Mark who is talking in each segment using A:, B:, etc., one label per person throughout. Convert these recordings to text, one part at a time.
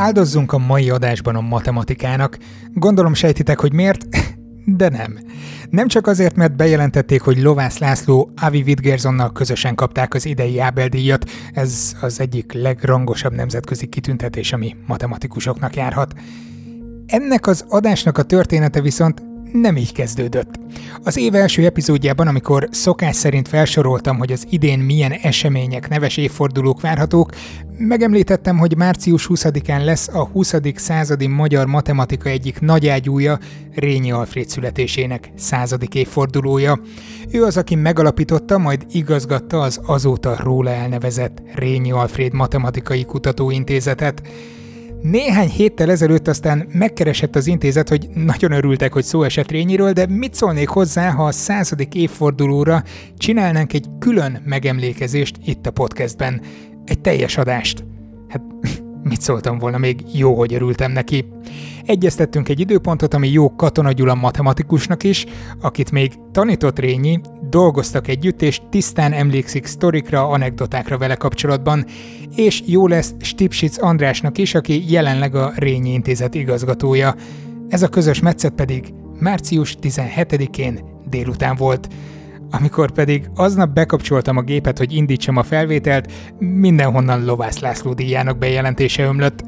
A: Áldozzunk a mai adásban a matematikának. Gondolom sejtitek, hogy miért, de nem. Nem csak azért, mert bejelentették, hogy Lovász László Avi Wittgersonnal közösen kapták az idei Ábel-díjat, ez az egyik legrangosabb nemzetközi kitüntetés, ami matematikusoknak járhat. Ennek az adásnak a története viszont nem így kezdődött. Az év első epizódjában, amikor szokás szerint felsoroltam, hogy az idén milyen események, neves évfordulók várhatók, megemlítettem, hogy március 20-án lesz a 20. századi magyar matematika egyik nagyágyúja, Rényi Alfred születésének századik évfordulója. Ő az, aki megalapította, majd igazgatta az azóta róla elnevezett Rényi Alfred Matematikai Kutatóintézetet. Néhány héttel ezelőtt aztán megkeresett az intézet, hogy nagyon örültek, hogy szó esett Rényiről, de mit szólnék hozzá, ha a századik évfordulóra csinálnánk egy külön megemlékezést itt a podcastben. Egy teljes adást. Hát mit szóltam volna, még jó, hogy örültem neki. Egyeztettünk egy időpontot, ami jó Katona Gyula matematikusnak is, akit még tanított Rényi, dolgoztak együtt, és tisztán emlékszik sztorikra, anekdotákra vele kapcsolatban, és jó lesz Stipsic Andrásnak is, aki jelenleg a Rényi Intézet igazgatója. Ez a közös metszet pedig március 17-én délután volt. Amikor pedig aznap bekapcsoltam a gépet, hogy indítsam a felvételt, mindenhonnan Lovász László díjának bejelentése ömlött.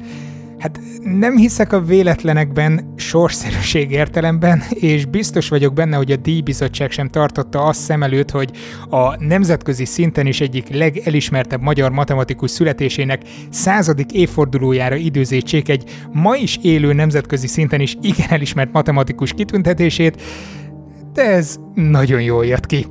A: Hát nem hiszek a véletlenekben, sorszerűség értelemben, és biztos vagyok benne, hogy a díjbizottság sem tartotta azt szem előtt, hogy a nemzetközi szinten is egyik legelismertebb magyar matematikus születésének századik évfordulójára időzítsék egy ma is élő nemzetközi szinten is igen elismert matematikus kitüntetését, de ez nagyon jól jött ki.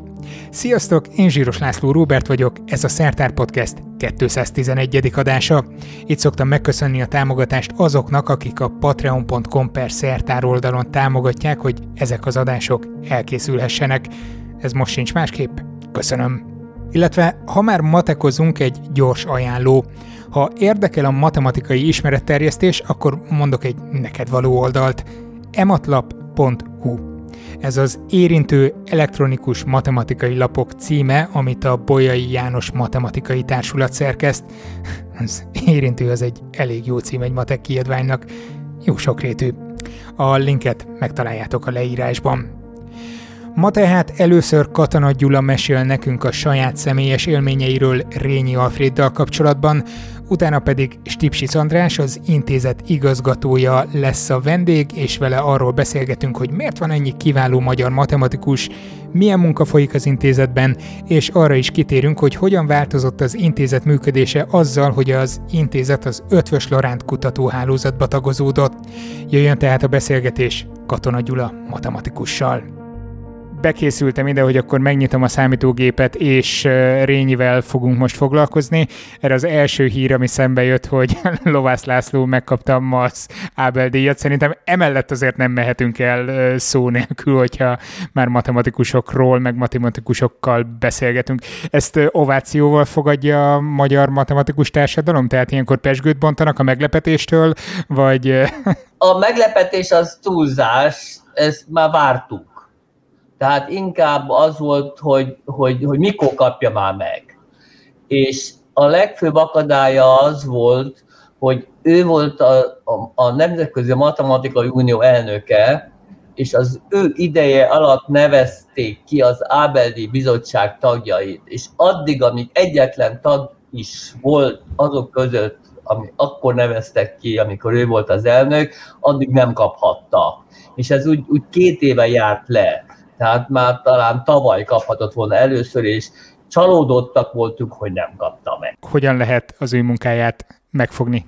A: Sziasztok, én Zsíros László Róbert vagyok, ez a Szertár Podcast 211. adása. Itt szoktam megköszönni a támogatást azoknak, akik a patreon.com per szertár oldalon támogatják, hogy ezek az adások elkészülhessenek. Ez most sincs másképp. Köszönöm. Illetve, ha már matekozunk, egy gyors ajánló. Ha érdekel a matematikai ismeretterjesztés, akkor mondok egy neked való oldalt. ematlap.hu ez az érintő elektronikus matematikai lapok címe, amit a Bolyai János Matematikai Társulat szerkeszt. Az érintő az egy elég jó cím egy matek kiadványnak. Jó sokrétű. A linket megtaláljátok a leírásban. Ma tehát először Katona Gyula mesél nekünk a saját személyes élményeiről Rényi Alfreddal kapcsolatban, utána pedig Stipsic András, az intézet igazgatója lesz a vendég, és vele arról beszélgetünk, hogy miért van ennyi kiváló magyar matematikus, milyen munka folyik az intézetben, és arra is kitérünk, hogy hogyan változott az intézet működése azzal, hogy az intézet az Ötvös Loránt kutatóhálózatba tagozódott. Jöjjön tehát a beszélgetés Katona Gyula matematikussal bekészültem ide, hogy akkor megnyitom a számítógépet, és Rényivel fogunk most foglalkozni. Erre az első hír, ami szembe jött, hogy Lovász László megkapta a MASZ Ábel díjat. Szerintem emellett azért nem mehetünk el szó nélkül, hogyha már matematikusokról, meg matematikusokkal beszélgetünk. Ezt ovációval fogadja a magyar matematikus társadalom? Tehát ilyenkor pesgőt bontanak a meglepetéstől, vagy...
B: A meglepetés az túlzás, ezt már vártuk tehát inkább az volt, hogy, hogy, hogy mikor kapja már meg. És a legfőbb akadálya az volt, hogy ő volt a, a, a Nemzetközi Matematikai Unió elnöke, és az ő ideje alatt nevezték ki az Ábeldi Bizottság tagjait, és addig, amíg egyetlen tag is volt azok között, ami akkor neveztek ki, amikor ő volt az elnök, addig nem kaphatta. És ez úgy, úgy két éve járt le tehát már talán tavaly kaphatott volna először, és csalódottak voltunk, hogy nem kapta meg.
A: Hogyan lehet az ő munkáját megfogni?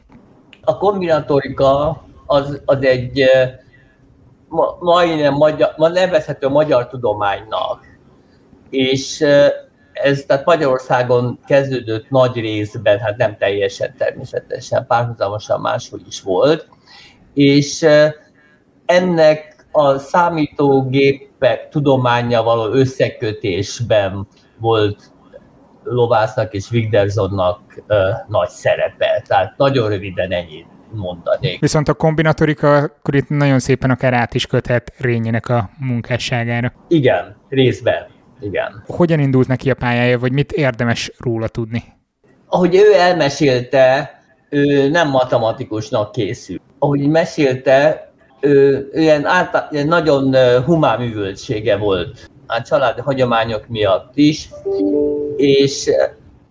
B: A kombinatorika az, az egy ma, majdnem magyar, ma nevezhető magyar tudománynak. És ez tehát Magyarországon kezdődött nagy részben, hát nem teljesen természetesen, párhuzamosan máshol is volt, és ennek a számítógépek tudománya való összekötésben volt Lovásznak és Wigdersonnak uh, nagy szerepe. Tehát nagyon röviden ennyit mondanék.
A: Viszont a kombinatorika akkor itt nagyon szépen akár át is köthet Rényének a munkásságára.
B: Igen, részben. Igen.
A: Hogyan indult neki a pályája, vagy mit érdemes róla tudni?
B: Ahogy ő elmesélte, ő nem matematikusnak készül. Ahogy mesélte, ilyen, által, ilyen nagyon humán művöltsége volt a családi hagyományok miatt is, és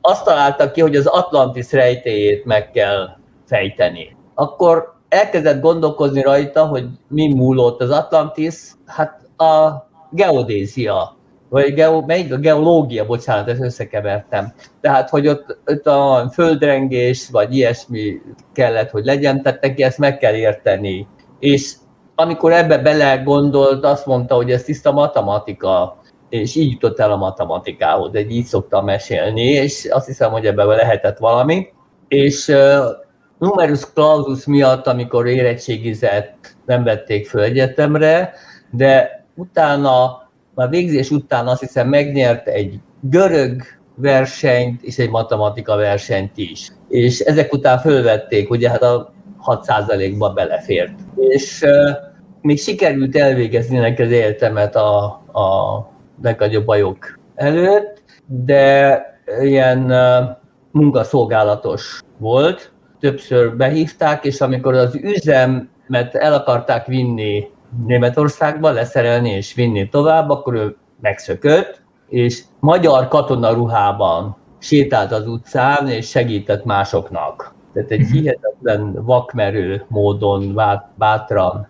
B: azt találta ki, hogy az Atlantis rejtéjét meg kell fejteni. Akkor elkezdett gondolkozni rajta, hogy mi múlott az Atlantis, hát a geodézia, vagy geo, melyik a geológia, bocsánat, ezt összekevertem. Tehát, hogy ott, ott a földrengés, vagy ilyesmi kellett, hogy legyen, tehát neki ezt meg kell érteni. És amikor ebbe bele gondolt, azt mondta, hogy ez tiszta matematika, és így jutott el a matematikához, de így szoktam mesélni, és azt hiszem, hogy ebben lehetett valami. És uh, numerus clausus miatt, amikor érettségizett, nem vették föl egyetemre, de utána, már végzés után azt hiszem megnyert egy görög versenyt és egy matematika versenyt is. És ezek után fölvették, ugye hát a 6%-ba belefért. És még sikerült elvégezni az életemet a, a legnagyobb bajok előtt, de ilyen munkaszolgálatos volt. Többször behívták, és amikor az üzemet el akarták vinni Németországba, leszerelni és vinni tovább, akkor ő megszökött, és magyar katonaruhában sétált az utcán, és segített másoknak. Tehát egy mhm. hihetetlen vakmerő módon bátran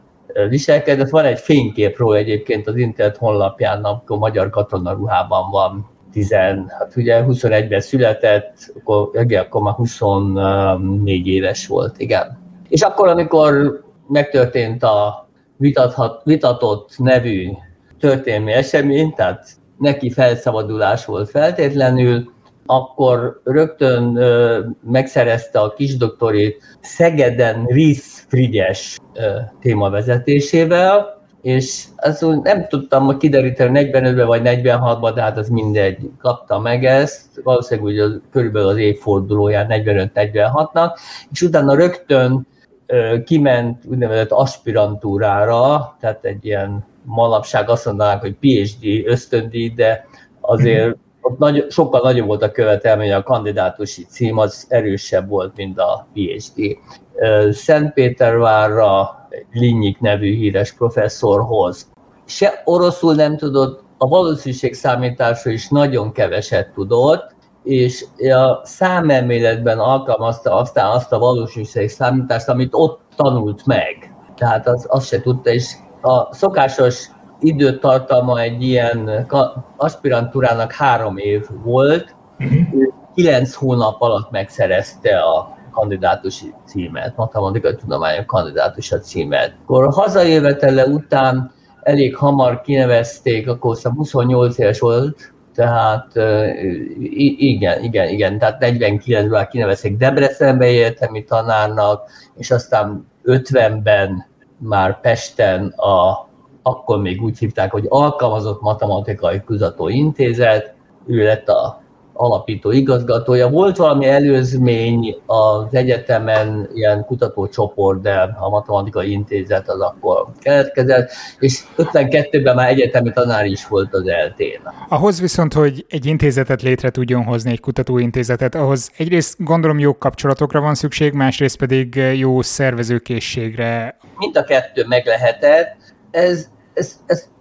B: viselkedett. Van egy fénykép róla egyébként az internet honlapján, amikor magyar katonaruhában van 10, hát ugye 21-ben született, akkor, akkor már 24 éves volt, igen. És akkor, amikor megtörtént a vitathat, vitatott nevű történelmi esemény, tehát neki felszabadulás volt feltétlenül, akkor rögtön ö, megszerezte a kisdoktori Szegeden Risz Frigyes ö, témavezetésével, és azt nem tudtam hogy kideríteni 45-ben vagy 46-ban, de hát az mindegy, kapta meg ezt, valószínűleg ugye az, körülbelül az évfordulóján 45-46-nak, és utána rögtön ö, kiment úgynevezett aspirantúrára, tehát egy ilyen manapság azt mondanánk, hogy PhD ösztöndíj, de azért ott nagy, sokkal nagyobb volt a követelmény, a kandidátusi cím az erősebb volt, mint a PhD. Szentpétervárra Linyik nevű híres professzorhoz. Se oroszul nem tudott, a valószínűség számításra is nagyon keveset tudott, és a számelméletben alkalmazta aztán azt a valószínűség számítást, amit ott tanult meg. Tehát az, azt se tudta, és a szokásos időtartalma egy ilyen aspirantúrának három év volt, uh-huh. kilenc hónap alatt megszerezte a kandidátusi címet, matematikai tudományok kandidátusi címet. Akkor hazajövetele után elég hamar kinevezték, akkor 28 éves volt, tehát igen, igen, igen, tehát 49-ben kinevezték Debrecenbe egyetemi tanárnak, és aztán 50-ben már Pesten a akkor még úgy hívták, hogy Alkalmazott Matematikai Kutatóintézet, ő lett a alapító igazgatója. Volt valami előzmény az egyetemen, ilyen kutatócsoport, de a matematikai intézet az akkor keletkezett, és 52-ben már egyetemi tanár is volt az eltén.
A: Ahhoz viszont, hogy egy intézetet létre tudjon hozni, egy kutatóintézetet, ahhoz egyrészt gondolom jó kapcsolatokra van szükség, másrészt pedig jó szervezőkészségre.
B: Mind a kettő meg lehetett. Ez ezt, ezt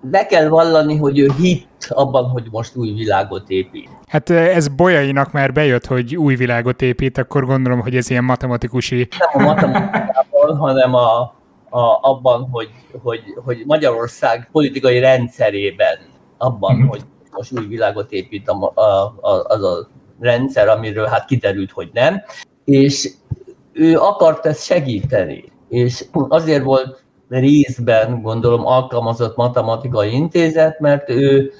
B: be kell vallani, hogy ő hit abban, hogy most új világot épít.
A: Hát ez Bolyainak már bejött, hogy új világot épít, akkor gondolom, hogy ez ilyen matematikusi...
B: Nem a matematikában, hanem a, a, abban, hogy, hogy, hogy Magyarország politikai rendszerében, abban, uh-huh. hogy most új világot épít a, a, a, az a rendszer, amiről hát kiderült, hogy nem, és ő akart ezt segíteni. És azért volt részben gondolom alkalmazott matematikai intézet, mert ő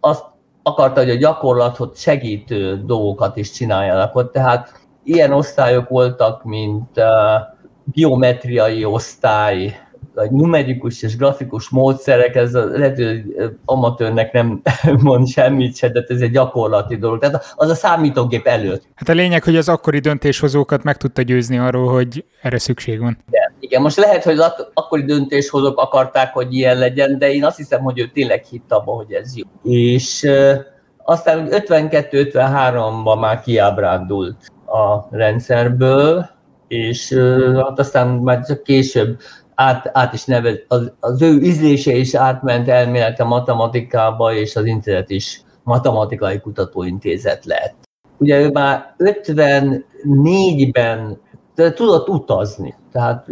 B: azt akarta, hogy a gyakorlatot segítő dolgokat is csináljanak ott. Tehát ilyen osztályok voltak, mint uh, geometriai osztály, vagy numerikus és grafikus módszerek, ez a, lehet, hogy amatőrnek nem mond semmit se, de ez egy gyakorlati dolog. Tehát az a számítógép előtt.
A: Hát a lényeg, hogy az akkori döntéshozókat meg tudta győzni arról, hogy erre szükség van.
B: Igen, igen. most lehet, hogy az akkori döntéshozók akarták, hogy ilyen legyen, de én azt hiszem, hogy ő tényleg hitt abba, hogy ez jó. És aztán 52-53-ban már kiábrándult a rendszerből, és hát aztán már csak később át, át is nevez, az, az ő ízlése is átment elmélete matematikába, és az internet is matematikai kutatóintézet lett. Ugye ő már 54-ben tudott utazni, tehát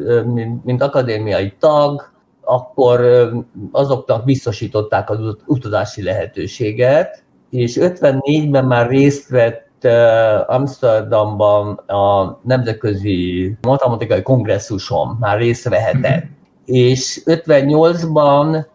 B: mint akadémiai tag, akkor azoknak biztosították az utazási lehetőséget, és 54-ben már részt vett Amsterdamban a nemzetközi matematikai kongresszuson már részt vehetett. Mm-hmm. És 58-ban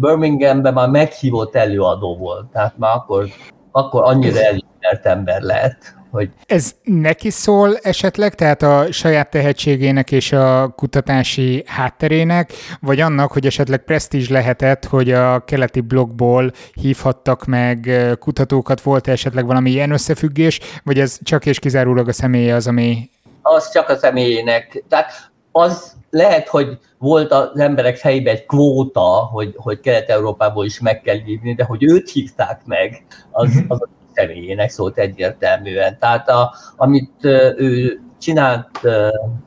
B: Birminghamben már meghívott előadó volt, tehát már akkor, akkor annyira elismert ember lett, hogy...
A: Ez neki szól esetleg, tehát a saját tehetségének és a kutatási hátterének, vagy annak, hogy esetleg presztízs lehetett, hogy a keleti blogból hívhattak meg kutatókat, volt -e esetleg valami ilyen összefüggés, vagy ez csak és kizárólag a személye az, ami...
B: Az csak a személyének. Tehát az lehet, hogy volt az emberek fejében egy kvóta, hogy, hogy Kelet-Európából is meg kell hívni, de hogy őt hívták meg, az, mhm. az személyének szólt egyértelműen. Tehát a, amit ő csinált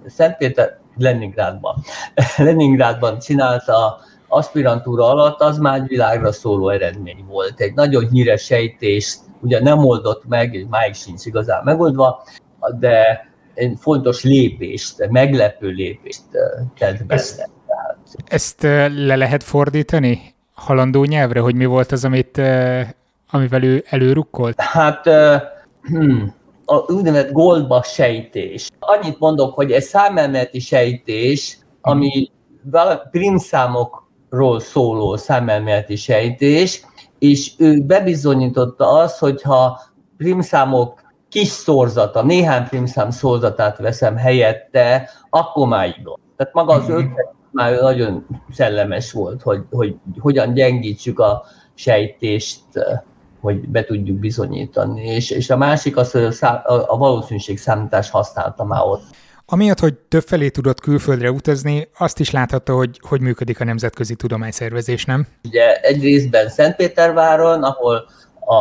B: Szentpéter, Leningrádban, Leningrádban csinálta aspirantúra alatt, az már világra szóló eredmény volt. Egy nagyon híres sejtést ugye nem oldott meg, és máig sincs igazán megoldva, de egy fontos lépést, meglepő lépést tett benne. Ezt,
A: ezt le lehet fordítani halandó nyelvre, hogy mi volt az, amit amivel ő előrukkolt?
B: Hát hmm, a úgynevezett goldba sejtés. Annyit mondok, hogy egy számelméleti sejtés, ami primszámokról szóló számelméleti sejtés, és ő bebizonyította azt, hogyha primszámok kis szorzata, néhány primszám szorzatát veszem helyette, akkor már igaz. Tehát maga az ötlet már nagyon szellemes volt, hogy, hogy hogyan gyengítsük a sejtést hogy be tudjuk bizonyítani. És, és a másik az, hogy a, szá, a, valószínűség számítás használta már ott.
A: Amiatt, hogy többfelé tudott külföldre utazni, azt is láthatta, hogy hogy működik a nemzetközi tudományszervezés, nem?
B: Ugye egy részben Szentpéterváron, ahol a,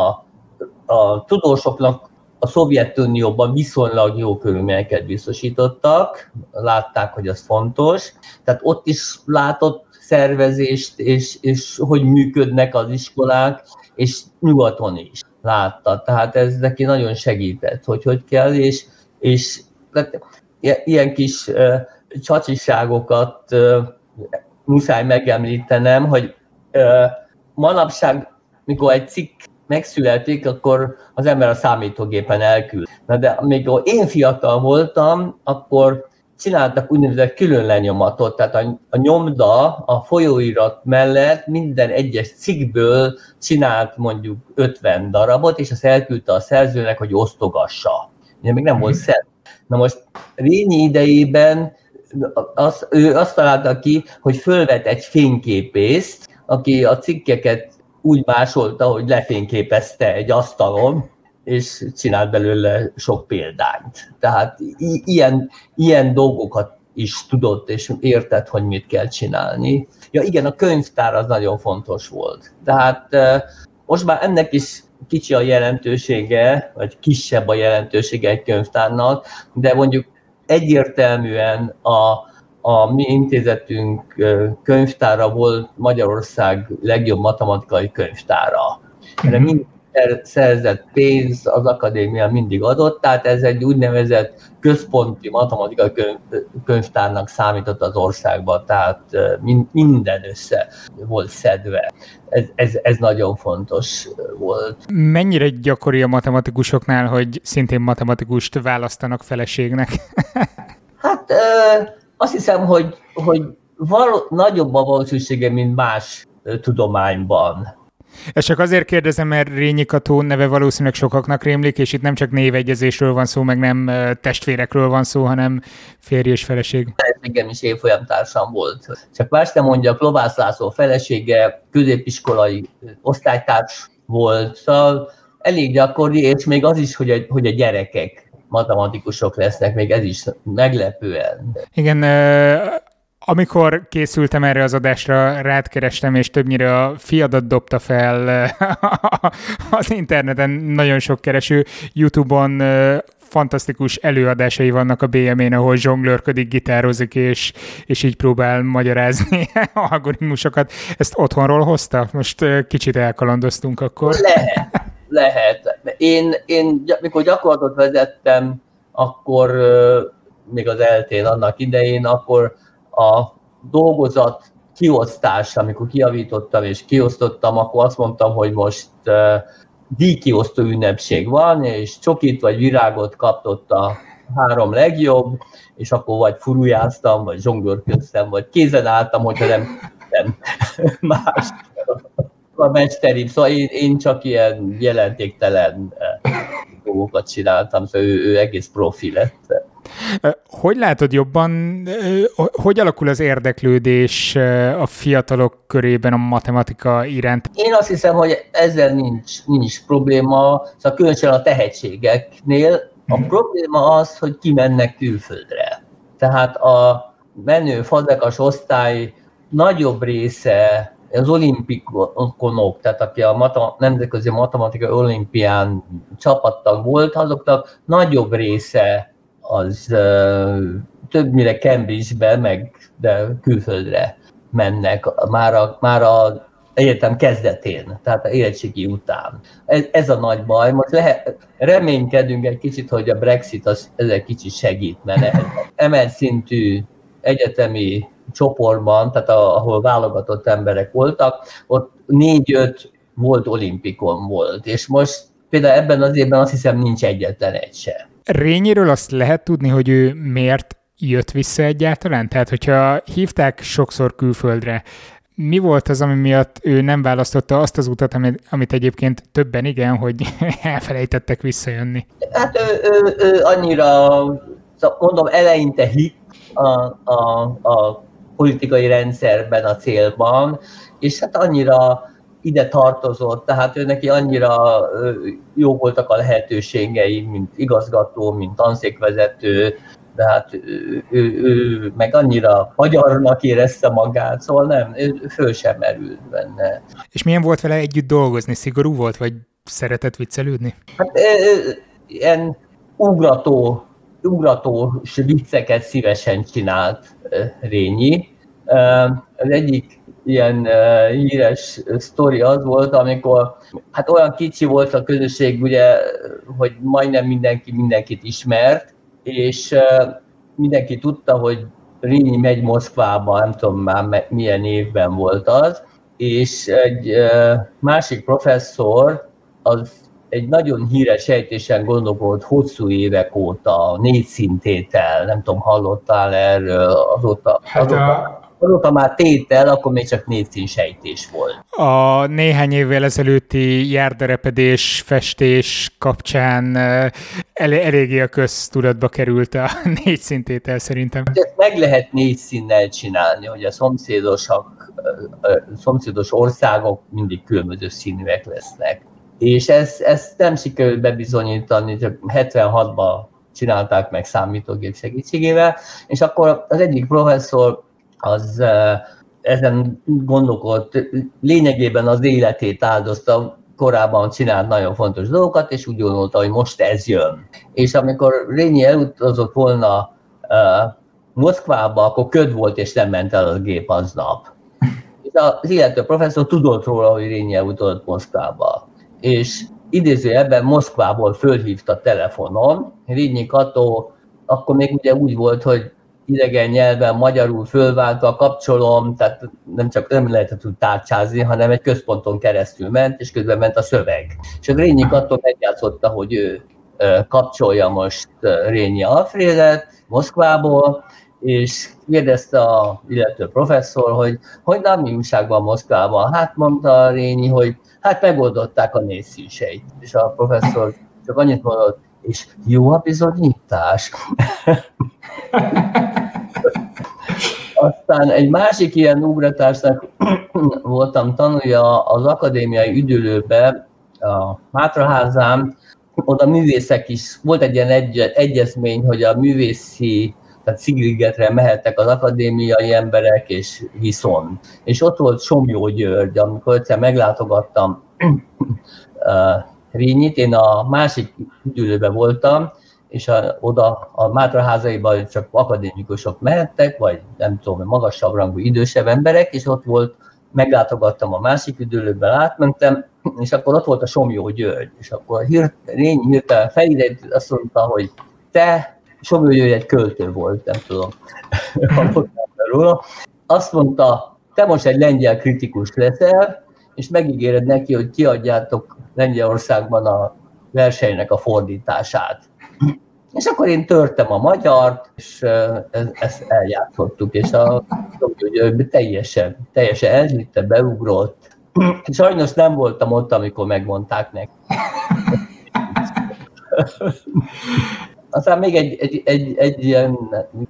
B: a tudósoknak a Szovjetunióban viszonylag jó körülményeket biztosítottak, látták, hogy az fontos. Tehát ott is látott szervezést, és, és hogy működnek az iskolák, és nyugaton is látta. Tehát ez neki nagyon segített, hogy hogy kell, és, és ilyen kis csacsiságokat muszáj megemlítenem, hogy manapság, mikor egy cikk megszületik, akkor az ember a számítógépen elküld. Na de amikor én fiatal voltam, akkor csináltak úgynevezett külön lenyomatot, tehát a, a nyomda a folyóirat mellett minden egyes cikkből csinált mondjuk 50 darabot, és azt elküldte a szerzőnek, hogy osztogassa. Ugye még nem volt mhm. szer. Na most Rényi idejében az, ő azt találta ki, hogy fölvet egy fényképészt, aki a cikkeket úgy másolta, hogy lefényképezte egy asztalon, és csinált belőle sok példányt. Tehát i- ilyen, ilyen dolgokat is tudott, és értett, hogy mit kell csinálni. Ja igen, a könyvtár az nagyon fontos volt. Tehát most már ennek is kicsi a jelentősége, vagy kisebb a jelentősége egy könyvtárnak, de mondjuk egyértelműen a, a mi intézetünk könyvtára volt Magyarország legjobb matematikai könyvtára. Erre mhm. mind, szerzett pénz az akadémia mindig adott, tehát ez egy úgynevezett központi matematikai könyv, könyvtárnak számított az országban, tehát minden össze volt szedve. Ez, ez, ez nagyon fontos volt.
A: Mennyire gyakori a matematikusoknál, hogy szintén matematikust választanak feleségnek?
B: hát azt hiszem, hogy, hogy való, nagyobb a valószínűsége, mint más tudományban
A: ezt csak azért kérdezem, mert Rényi Kató neve valószínűleg sokaknak rémlik, és itt nem csak névegyezésről van szó, meg nem testvérekről van szó, hanem férj és feleség.
B: Feleségem is évfolyamtársam volt. Csak más nem mondja, Lovász László felesége középiskolai osztálytárs volt, szóval elég gyakori, és még az is, hogy a, hogy a gyerekek matematikusok lesznek, még ez is meglepően.
A: Igen, amikor készültem erre az adásra, rád kerestem, és többnyire a fiadat dobta fel az interneten nagyon sok kereső. YouTube-on fantasztikus előadásai vannak a BM-én, ahol zsonglőrködik, gitározik, és, és így próbál magyarázni algoritmusokat. Ezt otthonról hozta? Most kicsit elkalandoztunk akkor.
B: Lehet, lehet. Én, én mikor gyakorlatot vezettem, akkor még az eltén annak idején, akkor a dolgozat kiosztás, amikor kiavítottam és kiosztottam, akkor azt mondtam, hogy most díjkiosztó ünnepség van, és csokit vagy virágot kaptott a három legjobb, és akkor vagy furujáztam, vagy zsongörköztem, vagy kézen álltam, hogyha nem nem más a mesteri. Szóval én, én csak ilyen jelentéktelen dolgokat csináltam, szóval ő, ő egész profi lett.
A: Hogy látod jobban, hogy alakul az érdeklődés a fiatalok körében a matematika iránt?
B: Én azt hiszem, hogy ezzel nincs, nincs probléma, szóval különösen a tehetségeknél. A mhm. probléma az, hogy kimennek külföldre. Tehát a menő fazekas osztály nagyobb része az olimpikonok, tehát aki a mata, nemzetközi matematikai olimpián csapattag volt, azoknak nagyobb része az többnyire Cambridge-be, meg de külföldre mennek már a, már a egyetem kezdetén, tehát a érettségi után. Ez, ez a nagy baj. Most lehet, reménykedünk egy kicsit, hogy a Brexit az ezzel kicsit segít, mert emelt szintű egyetemi csoportban, tehát ahol válogatott emberek voltak, ott négy-öt volt olimpikon volt, és most például ebben az évben azt hiszem nincs egyetlen egy se.
A: Rényéről azt lehet tudni, hogy ő miért jött vissza egyáltalán? Tehát, hogyha hívták sokszor külföldre, mi volt az, ami miatt ő nem választotta azt az utat, amit, amit egyébként többen igen, hogy elfelejtettek visszajönni?
B: Hát ő, ő, ő annyira, szóval mondom, eleinte hit a, a, a politikai rendszerben, a célban, és hát annyira ide tartozott, tehát ő neki annyira jó voltak a lehetőségei, mint igazgató, mint tanszékvezető, de hát ő, ő, ő meg annyira magyarnak érezte magát, szóval nem, ő föl sem merült benne.
A: És milyen volt vele együtt dolgozni? Szigorú volt, vagy szeretett viccelődni?
B: Hát ilyen ugrató, ugratós vicceket szívesen csinált Rényi. Az egyik ilyen híres sztori az volt, amikor hát olyan kicsi volt a közösség, ugye, hogy majdnem mindenki mindenkit ismert, és mindenki tudta, hogy Rini megy Moszkvába, nem tudom már milyen évben volt az, és egy másik professzor, az egy nagyon híres sejtésen gondolkodt hosszú évek óta, négy szintétel, nem tudom, hallottál erről azóta? Hát azóta a azóta már tétel, akkor még csak sejtés volt.
A: A néhány évvel ezelőtti járderepedés, festés kapcsán el, eléggé a köztudatba került a négy szintétel szerintem.
B: Ezt meg lehet négy színnel csinálni, hogy a szomszédosak, a szomszédos országok mindig különböző színűek lesznek. És ezt, ezt nem sikerült bebizonyítani, csak 76-ban csinálták meg számítógép segítségével, és akkor az egyik professzor az ezen gondolkodt, lényegében az életét áldozta, korábban csinált nagyon fontos dolgokat, és úgy gondolta, hogy most ez jön. És amikor Rényi elutazott volna uh, Moszkvába, akkor köd volt, és nem ment el a gép aznap. És az illető professzor tudott róla, hogy Rényi elutazott Moszkvába. És idéző ebben Moszkvából fölhívta telefonon, Rényi Kató akkor még ugye úgy volt, hogy idegen nyelven, magyarul fölváltva kapcsolom, tehát nem csak nem lehetett úgy tárcsázni, hanem egy központon keresztül ment, és közben ment a szöveg. És a Rényi attól megjátszotta, hogy ő kapcsolja most Rényi Alfredet Moszkvából, és kérdezte a illető professzor, hogy hogy nem mi újságban Moszkvában. Hát mondta a Rényi, hogy hát megoldották a nézszűseit. És a professzor csak annyit mondott, és jó a bizonyítás. Aztán egy másik ilyen ugratásnak voltam tanulja az akadémiai üdülőbe, a Mátraházán, oda művészek is, volt egy ilyen egy, egyezmény, hogy a művészi, tehát Szigrigetre mehettek az akadémiai emberek, és viszont. És ott volt Somjó György, amikor egyszer meglátogattam Rényit, én a másik üdülőben voltam, és a, oda a Mátraházaiba csak akadémikusok mehettek, vagy nem tudom, magasabb rangú idősebb emberek, és ott volt, meglátogattam a másik üdülőben, átmentem, és akkor ott volt a Somjó György, és akkor hírt, Rényi hirtelen felidejt, azt mondta, hogy te, Somjó György egy költő volt, nem tudom, róla, azt mondta, te most egy lengyel kritikus leszel, és megígéred neki, hogy kiadjátok Lengyelországban a versenynek a fordítását. És akkor én törtem a magyart, és ezt eljátszottuk, és a hogy teljesen, teljesen elhitte, beugrott. Sajnos nem voltam ott, amikor megmondták neki. Aztán még egy, egy, egy, egy ilyen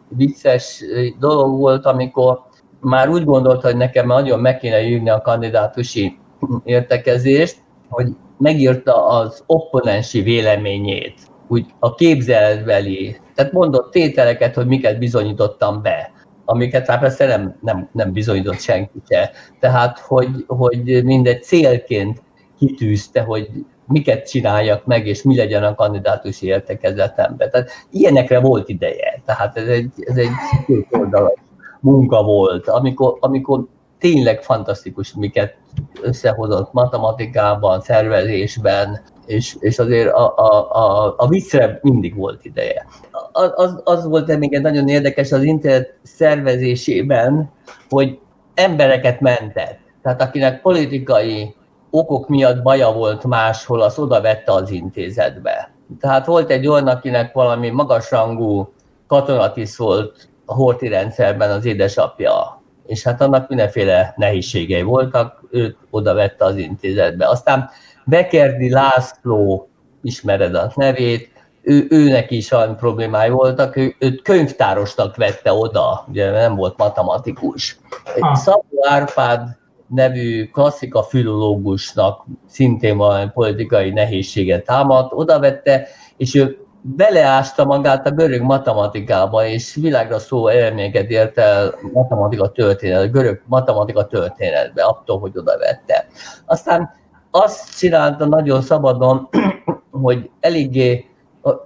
B: vicces dolog volt, amikor már úgy gondolta, hogy nekem nagyon meg kéne írni a kandidátusi értekezést, hogy megírta az opponensi véleményét, úgy a képzeletbeli, tehát mondott tételeket, hogy miket bizonyítottam be, amiket hát persze nem, nem, nem bizonyított senki se. Tehát, hogy, hogy mindegy célként kitűzte, hogy miket csináljak meg, és mi legyen a kandidátusi értekezetemben. Tehát ilyenekre volt ideje. Tehát ez egy, ez egy két oldalas munka volt, amikor, amikor tényleg fantasztikus, miket összehozott matematikában, szervezésben, és, és azért a, a, a, a viccre mindig volt ideje. Az, az volt még egy nagyon érdekes az internet szervezésében, hogy embereket mentett. Tehát akinek politikai okok miatt baja volt máshol, az oda vette az intézetbe. Tehát volt egy olyan, akinek valami magasrangú katonatiszt volt a horti rendszerben az édesapja, és hát annak mindenféle nehézségei voltak, őt oda vette az intézetbe. Aztán Bekerdi László, ismered a nevét, ő, őnek is olyan problémái voltak, ő, őt könyvtárosnak vette oda, ugye nem volt matematikus. Ah. Szabó Árpád nevű klasszika filológusnak szintén valami politikai nehézséget támadt, oda vette, és ő beleásta magát a görög matematikába, és világra szó eredményeket ért el matematika történet, görög matematika történetbe, attól, hogy oda vette. Aztán azt csinálta nagyon szabadon, hogy eléggé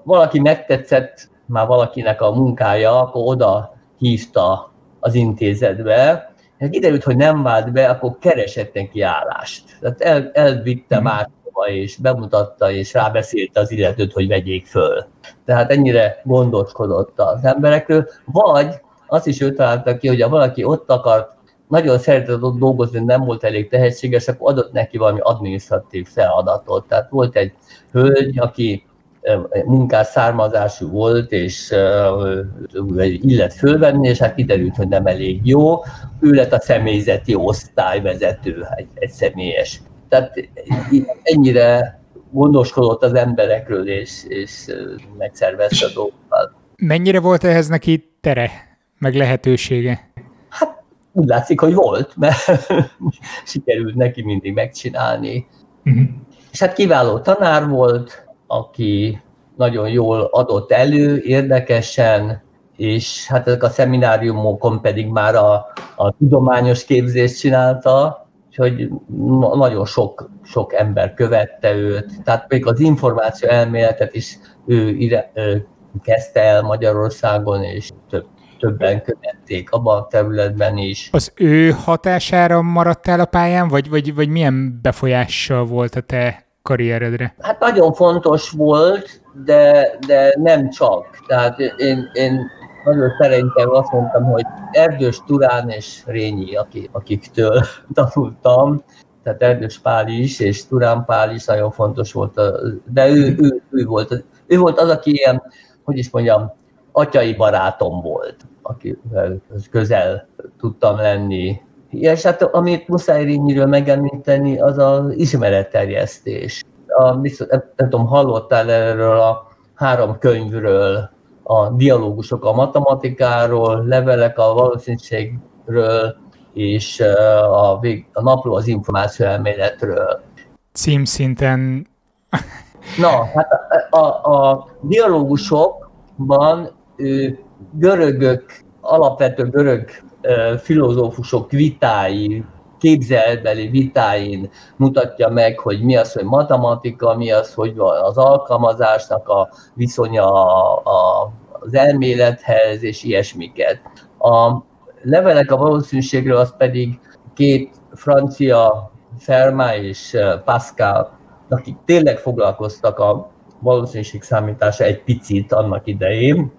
B: valaki megtetszett már valakinek a munkája, akkor oda hívta az intézetbe, hát kiderült, hogy nem vált be, akkor keresett neki állást. Tehát el, elvitte mm. Máshova, és bemutatta, és rábeszélte az illetőt, hogy vegyék föl. Tehát ennyire gondoskodott az emberekről. Vagy azt is ő találta ki, hogy ha valaki ott akart nagyon szeretett ott dolgozni, nem volt elég tehetséges, akkor adott neki valami adminisztratív feladatot. Tehát volt egy hölgy, aki munkás származású volt, és illet fölvenni, és hát kiderült, hogy nem elég jó. Ő lett a személyzeti osztályvezető, egy, egy személyes. Tehát ennyire gondoskodott az emberekről, és, és megszervezte a dolgokat.
A: Mennyire volt ehhez neki tere, meg lehetősége?
B: Hát úgy látszik, hogy volt, mert sikerült neki mindig megcsinálni. Uh-huh. És hát kiváló tanár volt, aki nagyon jól adott elő, érdekesen, és hát ezek a szemináriumokon pedig már a, a tudományos képzést csinálta, úgyhogy nagyon sok, sok ember követte őt. Tehát még az információ elméletet is ő ide, ő kezdte el Magyarországon, és több többen követték abban a területben is.
A: Az ő hatására maradtál a pályán, vagy, vagy, vagy milyen befolyással volt a te karrieredre?
B: Hát nagyon fontos volt, de, de nem csak. Tehát én, én nagyon szerintem azt mondtam, hogy Erdős Turán és Rényi, akik, akiktől tanultam, tehát Erdős Pál is, és Turán Pál is nagyon fontos volt, de ő, ő, ő, volt, ő volt az, aki ilyen, hogy is mondjam, atyai barátom volt, akivel közel tudtam lenni. És hát amit muszáj Rényiről megemlíteni, az az ismeretterjesztés. A, nem tudom, hallottál erről a három könyvről, a dialógusok a matematikáról, levelek a valószínűségről, és a, vég, a napló az információ elméletről.
A: Címszinten...
B: Na, hát a, a, a dialógusokban ő, görögök, alapvető görög filozófusok vitái képzelbeli vitáin mutatja meg, hogy mi az, hogy matematika, mi az, hogy az alkalmazásnak a viszonya a, a, az elmélethez, és ilyesmiket. A levelek a valószínűségről az pedig két francia Fermat és Pascal, akik tényleg foglalkoztak a valószínűség számítása egy picit annak idején,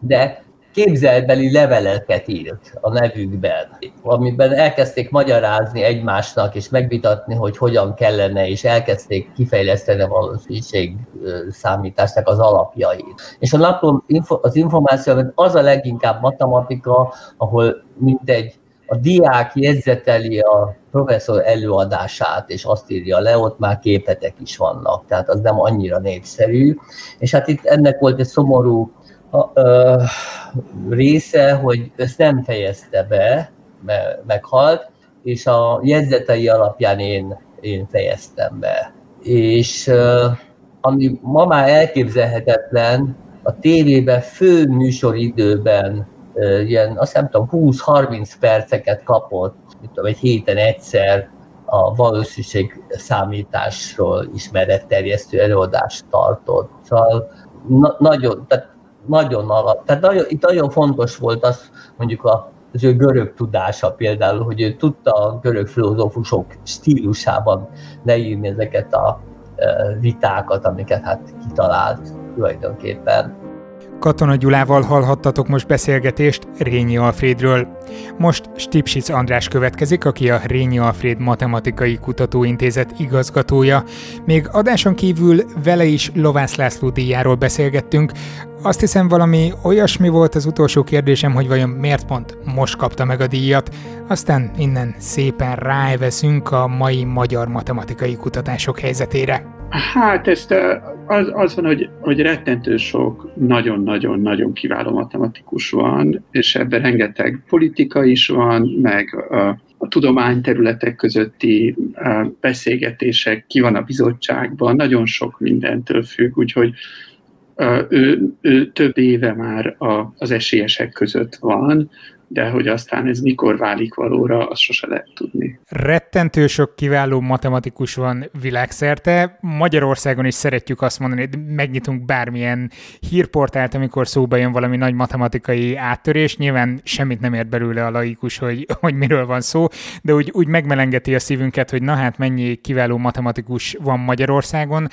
B: de képzelbeli leveleket írt a nevükben, amiben elkezdték magyarázni egymásnak, és megvitatni, hogy hogyan kellene, és elkezdték kifejleszteni a valószínűség számításnak az alapjait. És a napon az információ az a leginkább matematika, ahol mindegy a diák jegyzeteli a professzor előadását, és azt írja le, ott már képetek is vannak, tehát az nem annyira népszerű. És hát itt ennek volt egy szomorú ö, része, hogy ezt nem fejezte be, mert meghalt, és a jegyzetei alapján én, én fejeztem be. És ami ma már elképzelhetetlen, a tévében fő műsoridőben ilyen, azt nem tudom, 20-30 perceket kapott, mit tudom, egy héten egyszer a valószínűség számításról ismeretterjesztő előadást tartott. Szóval na- nagyon, tehát nagyon alap. Tehát nagyon, itt nagyon fontos volt az, mondjuk a, az ő görög tudása például, hogy ő tudta a görög filozófusok stílusában leírni ezeket a vitákat, amiket hát kitalált tulajdonképpen.
A: Katona Gyulával hallhattatok most beszélgetést Rényi Alfrédről. Most Stipsic András következik, aki a Rényi Alfréd Matematikai Kutatóintézet igazgatója. Még adáson kívül vele is Lovász László díjáról beszélgettünk. Azt hiszem valami olyasmi volt az utolsó kérdésem, hogy vajon miért pont most kapta meg a díjat. Aztán innen szépen ráeveszünk a mai magyar matematikai kutatások helyzetére.
C: Hát ezt az, az van, hogy, hogy rettentő sok nagyon-nagyon-nagyon kiváló matematikus van, és ebben rengeteg politika is van, meg a, a tudományterületek közötti a beszélgetések, ki van a bizottságban, nagyon sok mindentől függ, úgyhogy ő, ő több éve már a, az esélyesek között van, de hogy aztán ez mikor válik valóra, azt sose lehet tudni.
A: Rettentő sok kiváló matematikus van világszerte. Magyarországon is szeretjük azt mondani, hogy megnyitunk bármilyen hírportált, amikor szóba jön valami nagy matematikai áttörés. Nyilván semmit nem ért belőle a laikus, hogy, hogy miről van szó, de úgy, úgy megmelengeti a szívünket, hogy na hát mennyi kiváló matematikus van Magyarországon.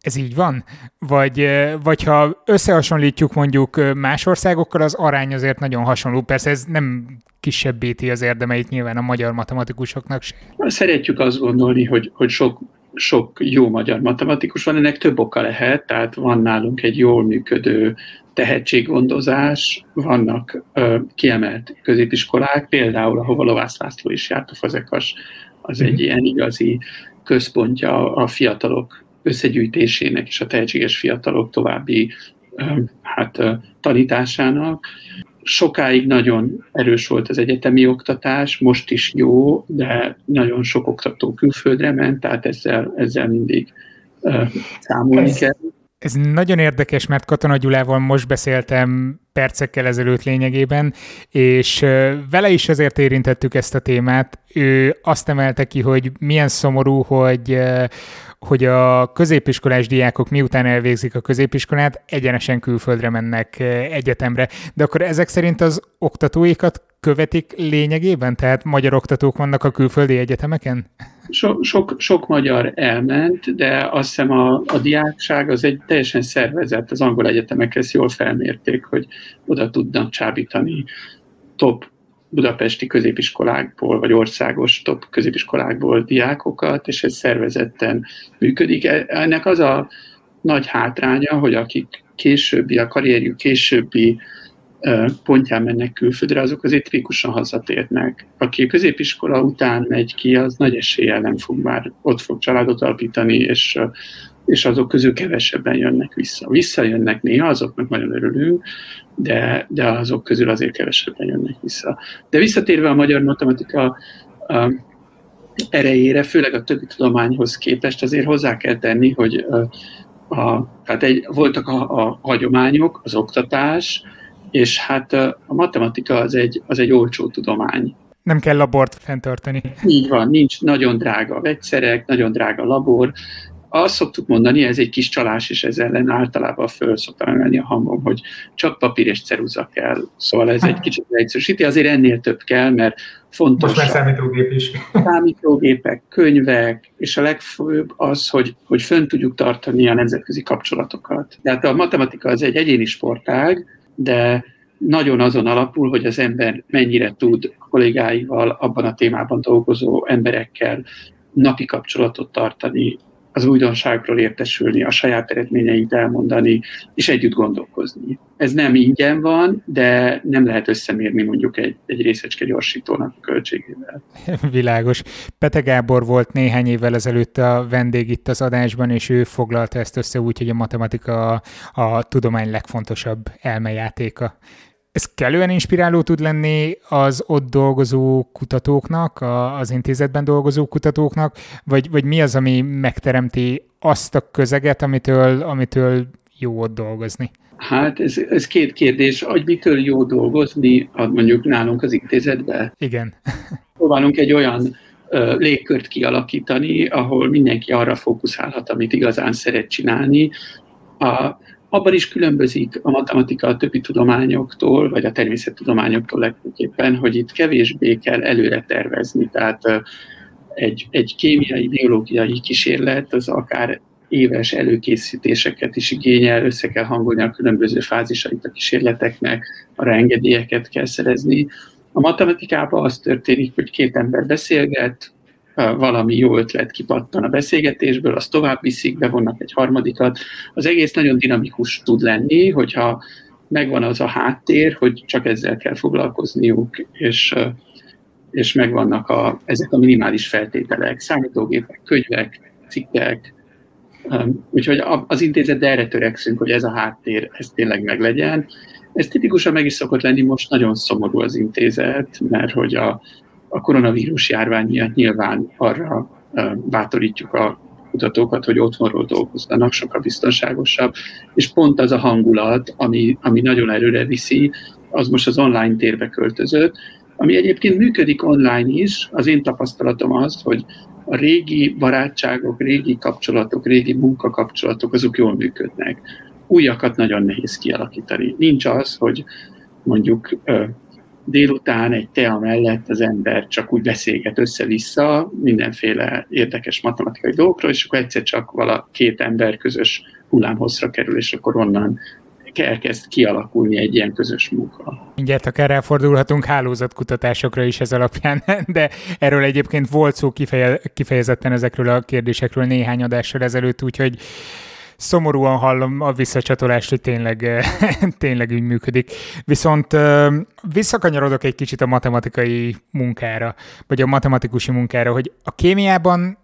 A: Ez így van? Vagy, vagy ha összehasonlítjuk mondjuk más országokkal, az arány azért nagyon hasonló. Persze ez nem kisebbíti az érdemeit nyilván a magyar matematikusoknak se.
C: Szeretjük azt gondolni, hogy, hogy sok, sok jó magyar matematikus van, ennek több oka lehet, tehát van nálunk egy jól működő tehetséggondozás, vannak ö, kiemelt középiskolák, például ahova Lovász László is járt, a Fazekas, az egy mhm. ilyen igazi központja a fiatalok összegyűjtésének és a tehetséges fiatalok további hát, tanításának. Sokáig nagyon erős volt az egyetemi oktatás, most is jó, de nagyon sok oktató külföldre ment, tehát ezzel, ezzel mindig számolni kell.
A: Ez nagyon érdekes, mert Katona Gyulával most beszéltem percekkel ezelőtt lényegében, és vele is azért érintettük ezt a témát. Ő azt emelte ki, hogy milyen szomorú, hogy hogy a középiskolás diákok miután elvégzik a középiskolát, egyenesen külföldre mennek egyetemre. De akkor ezek szerint az oktatóikat követik lényegében? Tehát magyar oktatók vannak a külföldi egyetemeken?
C: So, sok, sok magyar elment, de azt hiszem a, a diákság az egy teljesen szervezett, az angol egyetemek ezt jól felmérték, hogy oda tudnak csábítani top budapesti középiskolákból, vagy országos top középiskolákból diákokat, és ez szervezetten működik. E, ennek az a nagy hátránya, hogy akik későbbi, a karrierjük későbbi pontján mennek külföldre, azok azért tipikusan hazatérnek. Aki középiskola után megy ki, az nagy eséllyel nem fog már ott fog családot alapítani, és, és azok közül kevesebben jönnek vissza. Visszajönnek néha, azoknak nagyon örülünk, de, de azok közül azért kevesebben jönnek vissza. De visszatérve a magyar matematika a erejére, főleg a többi tudományhoz képest, azért hozzá kell tenni, hogy a, tehát egy, voltak a, a hagyományok, az oktatás, és hát a matematika az egy, az egy olcsó tudomány.
A: Nem kell labort fenntartani.
C: Így van, nincs nagyon drága vegyszerek, nagyon drága labor, azt szoktuk mondani, ez egy kis csalás, és ez ellen általában föl szoktam emelni a hangom, hogy csak papír és ceruza kell. Szóval ez egy kicsit egyszerűsíti, azért ennél több kell, mert fontos.
A: Most már számítógép is.
C: Számítógépek, könyvek, és a legfőbb az, hogy, hogy fönn tudjuk tartani a nemzetközi kapcsolatokat. Tehát a matematika az egy egyéni sportág, de nagyon azon alapul, hogy az ember mennyire tud kollégáival, abban a témában dolgozó emberekkel napi kapcsolatot tartani, az újdonságról értesülni, a saját eredményeit elmondani, és együtt gondolkozni. Ez nem ingyen van, de nem lehet összemérni mondjuk egy, egy részecske gyorsítónak a költségével.
A: Világos. Pete Gábor volt néhány évvel ezelőtt a vendég itt az adásban, és ő foglalta ezt össze úgy, hogy a matematika a, a tudomány legfontosabb elmejátéka. Ez kellően inspiráló tud lenni az ott dolgozó kutatóknak, az intézetben dolgozó kutatóknak, vagy, vagy mi az, ami megteremti azt a közeget, amitől, amitől jó ott dolgozni?
C: Hát ez, ez két kérdés, hogy mitől jó dolgozni, mondjuk nálunk az intézetben.
A: Igen.
C: Próbálunk egy olyan ö, légkört kialakítani, ahol mindenki arra fókuszálhat, amit igazán szeret csinálni. A, abban is különbözik a matematika a többi tudományoktól, vagy a természettudományoktól legfőképpen, hogy itt kevésbé kell előre tervezni. Tehát egy, egy kémiai, biológiai kísérlet az akár éves előkészítéseket is igényel, össze kell hangolni a különböző fázisait a kísérleteknek, arra engedélyeket kell szerezni. A matematikában az történik, hogy két ember beszélget, valami jó ötlet kipattan a beszélgetésből, azt tovább viszik, bevonnak egy harmadikat. Az egész nagyon dinamikus tud lenni, hogyha megvan az a háttér, hogy csak ezzel kell foglalkozniuk, és, és megvannak a, ezek a minimális feltételek, számítógépek, könyvek, cikkek, Úgyhogy az intézet erre törekszünk, hogy ez a háttér, ez tényleg meglegyen. Ez tipikusan meg is szokott lenni, most nagyon szomorú az intézet, mert hogy a, a koronavírus járvány miatt nyilván arra bátorítjuk a kutatókat, hogy otthonról dolgozzanak, sokkal biztonságosabb, és pont az a hangulat, ami, ami nagyon erőre viszi, az most az online térbe költözött, ami egyébként működik online is. Az én tapasztalatom az, hogy a régi barátságok, régi kapcsolatok, régi munkakapcsolatok, azok jól működnek. Újakat nagyon nehéz kialakítani. Nincs az, hogy mondjuk délután egy tea mellett az ember csak úgy beszélget össze-vissza mindenféle érdekes matematikai dolgokról, és akkor egyszer csak vala két ember közös hullámhosszra kerül, és akkor onnan elkezd kialakulni egy ilyen közös munka.
A: Mindjárt akár elfordulhatunk hálózatkutatásokra is ez alapján, de erről egyébként volt szó kifeje, kifejezetten ezekről a kérdésekről néhány adással ezelőtt, úgyhogy szomorúan hallom a visszacsatolást, hogy tényleg, tényleg úgy működik. Viszont visszakanyarodok egy kicsit a matematikai munkára, vagy a matematikusi munkára, hogy a kémiában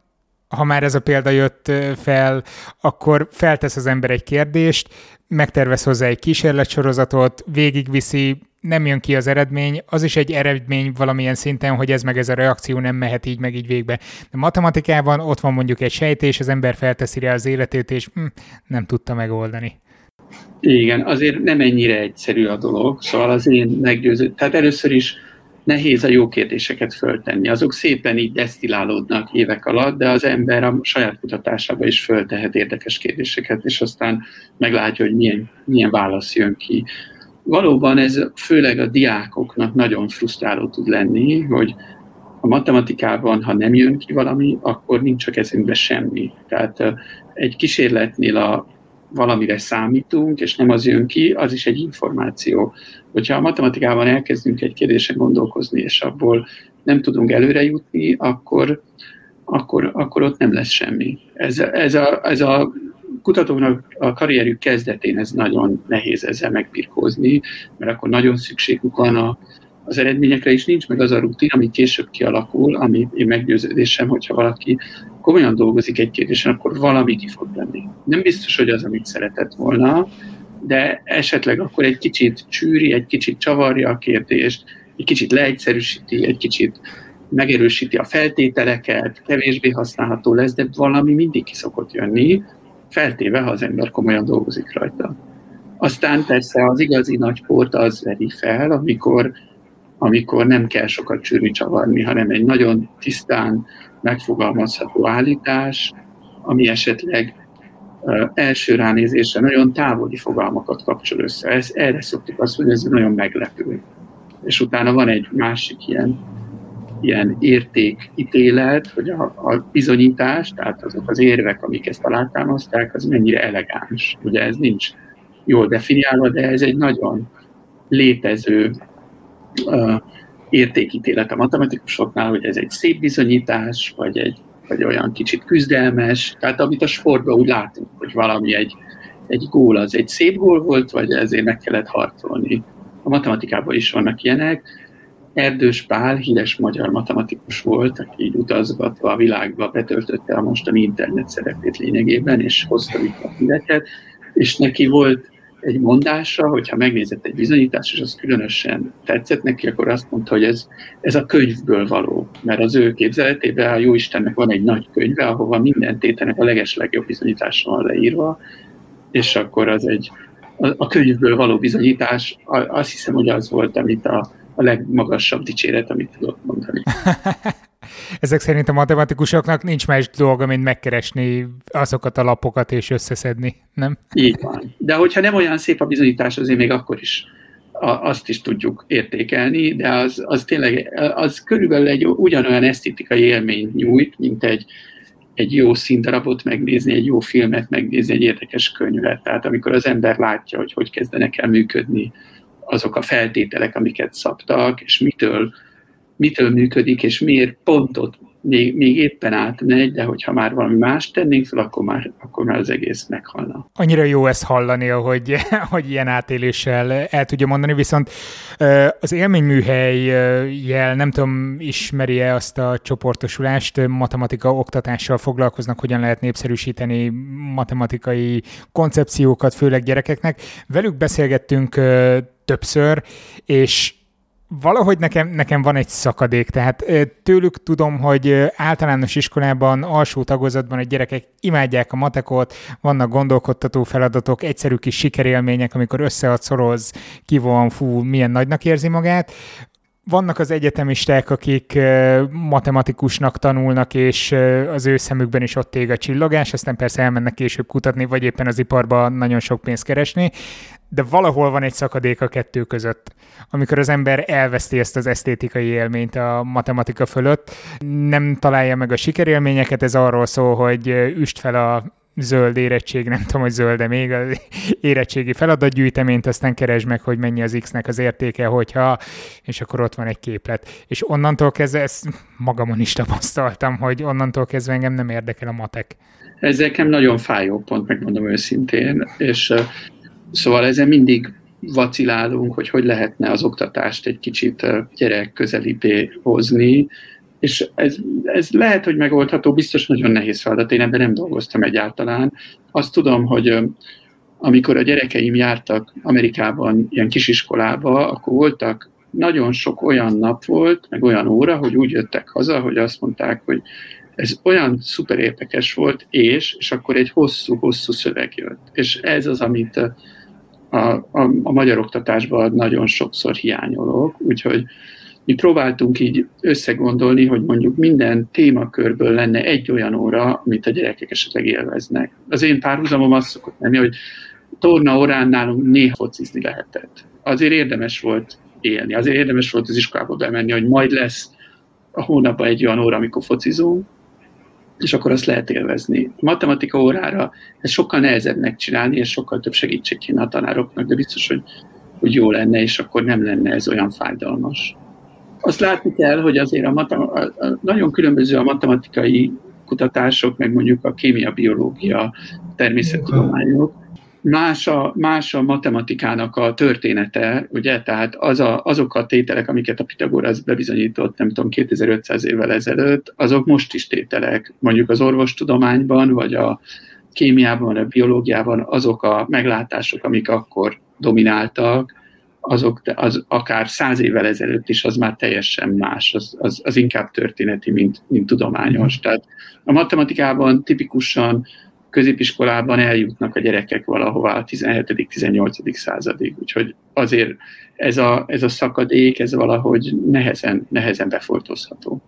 A: ha már ez a példa jött fel, akkor feltesz az ember egy kérdést, megtervez hozzá egy kísérletsorozatot, végigviszi, nem jön ki az eredmény, az is egy eredmény valamilyen szinten, hogy ez meg ez a reakció nem mehet így meg így végbe. De matematikában ott van mondjuk egy sejtés, az ember felteszi rá az életét, és hm, nem tudta megoldani.
C: Igen, azért nem ennyire egyszerű a dolog, szóval az én meggyőző. Tehát először is nehéz a jó kérdéseket föltenni. Azok szépen így desztilálódnak évek alatt, de az ember a saját kutatásába is föltehet érdekes kérdéseket, és aztán meglátja, hogy milyen, milyen válasz jön ki. Valóban ez főleg a diákoknak nagyon frusztráló tud lenni, hogy a matematikában, ha nem jön ki valami, akkor nincs a kezünkben semmi. Tehát egy kísérletnél a valamire számítunk, és nem az jön ki, az is egy információ. Hogyha a matematikában elkezdünk egy kérdésen gondolkozni, és abból nem tudunk előre jutni, akkor, akkor, akkor ott nem lesz semmi. Ez, ez, a, ez a kutatóknak a karrierjük kezdetén ez nagyon nehéz ezzel megbirkózni, mert akkor nagyon szükségük van a, az eredményekre is nincs meg az a rutin, ami később kialakul, ami én meggyőződésem, hogyha valaki komolyan dolgozik egy kérdésen, akkor valami ki fog lenni. Nem biztos, hogy az, amit szeretett volna, de esetleg akkor egy kicsit csűri, egy kicsit csavarja a kérdést, egy kicsit leegyszerűsíti, egy kicsit megerősíti a feltételeket, kevésbé használható lesz, de valami mindig ki szokott jönni, feltéve, ha az ember komolyan dolgozik rajta. Aztán persze az igazi nagy port az veri fel, amikor amikor nem kell sokat csűrni csavarni, hanem egy nagyon tisztán megfogalmazható állítás, ami esetleg első ránézésre nagyon távoli fogalmakat kapcsol össze. Ez, erre szoktuk azt mondani, ez nagyon meglepő. És utána van egy másik ilyen, ilyen értékítélet, hogy a, a bizonyítás, tehát azok az érvek, amik ezt alátámaszták, az mennyire elegáns. Ugye ez nincs jól definiálva, de ez egy nagyon létező uh, értékítélet a matematikusoknál, hogy ez egy szép bizonyítás, vagy egy vagy olyan kicsit küzdelmes, tehát amit a sportban úgy látunk, hogy valami egy, egy gól az egy szép gól volt, vagy ezért meg kellett harcolni. A matematikában is vannak ilyenek. Erdős Pál, híres magyar matematikus volt, aki így utazgatva a világba betöltötte a mostani internet szerepét lényegében, és hozta itt a híreket, és neki volt egy mondása, hogyha megnézett egy bizonyítást, és az különösen tetszett neki, akkor azt mondta, hogy ez, ez a könyvből való. Mert az ő képzeletében a Jóistennek van egy nagy könyve, ahova minden tétenek a legeslegjobb bizonyítása van leírva, és akkor az egy, a, könyvből való bizonyítás, azt hiszem, hogy az volt, amit a, a legmagasabb dicséret, amit tudok mondani.
A: Ezek szerint a matematikusoknak nincs más dolga, mint megkeresni azokat a lapokat és összeszedni, nem?
C: Így van. De hogyha nem olyan szép a bizonyítás, azért még akkor is azt is tudjuk értékelni, de az, az tényleg, az körülbelül egy ugyanolyan esztétikai élményt nyújt, mint egy, egy jó színdarabot megnézni, egy jó filmet megnézni, egy érdekes könyvet. Tehát amikor az ember látja, hogy hogy kezdenek el működni azok a feltételek, amiket szabtak, és mitől mitől működik, és miért pontot még, még éppen átmegy, de hogyha már valami más tennénk fel, akkor már, akkor már az egész meghalna.
A: Annyira jó ezt hallani, hogy, hogy ilyen átéléssel el tudja mondani, viszont az élményműhely jel, nem tudom, ismeri-e azt a csoportosulást, matematika oktatással foglalkoznak, hogyan lehet népszerűsíteni matematikai koncepciókat, főleg gyerekeknek. Velük beszélgettünk többször, és valahogy nekem, nekem van egy szakadék, tehát tőlük tudom, hogy általános iskolában, alsó tagozatban a gyerekek imádják a matekot, vannak gondolkodtató feladatok, egyszerű kis sikerélmények, amikor összead, szoroz, ki van, fú, milyen nagynak érzi magát. Vannak az egyetemisták, akik matematikusnak tanulnak, és az ő szemükben is ott ég a csillogás, aztán persze elmennek később kutatni, vagy éppen az iparban nagyon sok pénzt keresni, de valahol van egy szakadék a kettő között, amikor az ember elveszti ezt az esztétikai élményt a matematika fölött, nem találja meg a sikerélményeket, ez arról szól, hogy üst fel a zöld érettség, nem tudom, hogy zöld, de még az érettségi feladatgyűjteményt, aztán keresd meg, hogy mennyi az X-nek az értéke, hogyha, és akkor ott van egy képlet. És onnantól kezdve, ezt magamon is tapasztaltam, hogy onnantól kezdve engem nem érdekel a matek.
C: Ez nekem nagyon fájó pont, megmondom őszintén, és Szóval ezen mindig vacilálunk, hogy hogy lehetne az oktatást egy kicsit gyerek közelíté hozni, és ez, ez lehet, hogy megoldható, biztos nagyon nehéz feladat, én ebben nem dolgoztam egyáltalán. Azt tudom, hogy amikor a gyerekeim jártak Amerikában ilyen kisiskolába, akkor voltak nagyon sok olyan nap volt, meg olyan óra, hogy úgy jöttek haza, hogy azt mondták, hogy ez olyan szuper érdekes volt, és, és akkor egy hosszú-hosszú szöveg jött. És ez az, amit a, a, a magyar oktatásban nagyon sokszor hiányolok, úgyhogy mi próbáltunk így összegondolni, hogy mondjuk minden témakörből lenne egy olyan óra, amit a gyerekek esetleg élveznek. Az én párhuzamom az szokott lenni, hogy torna órán nálunk néha focizni lehetett. Azért érdemes volt élni, azért érdemes volt az iskolába bemenni, hogy majd lesz a hónapban egy olyan óra, amikor focizunk, és akkor azt lehet élvezni. A matematika órára ez sokkal nehezebb megcsinálni, és sokkal több segítség kéne a tanároknak, de biztos, hogy, hogy jó lenne, és akkor nem lenne ez olyan fájdalmas. Azt látni kell, hogy azért a, matem- a nagyon különböző a matematikai kutatások, meg mondjuk a kémia, biológia, természettudományok, más a, más a matematikának a története, ugye, tehát az a, azok a tételek, amiket a Pitagorasz bebizonyított, nem tudom, 2500 évvel ezelőtt, azok most is tételek, mondjuk az orvostudományban, vagy a kémiában, a biológiában azok a meglátások, amik akkor domináltak, azok az akár száz évvel ezelőtt is, az már teljesen más, az, az, az inkább történeti, mint, mint tudományos. Tehát a matematikában tipikusan középiskolában eljutnak a gyerekek valahová a 17.-18. századig. Úgyhogy azért ez a, ez a szakadék, ez valahogy nehezen, nehezen befoltozható.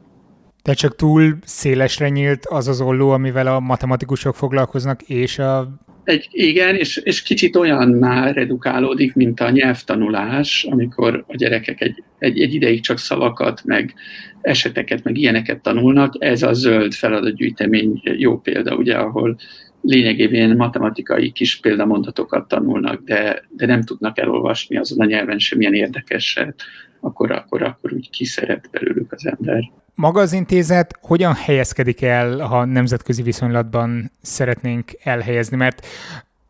A: De csak túl szélesre nyílt az az olló, amivel a matematikusok foglalkoznak, és a
C: egy, igen, és, és kicsit olyan már redukálódik, mint a nyelvtanulás, amikor a gyerekek egy, egy, egy ideig csak szavakat, meg eseteket, meg ilyeneket tanulnak. Ez a zöld feladatgyűjtemény jó példa, ugye, ahol lényegében matematikai kis példamondatokat tanulnak, de, de nem tudnak elolvasni azon a nyelven semmilyen érdekeset, akkor, akkor, akkor úgy kiszeret belőlük az ember.
A: Maga az intézet hogyan helyezkedik el, ha nemzetközi viszonylatban szeretnénk elhelyezni? Mert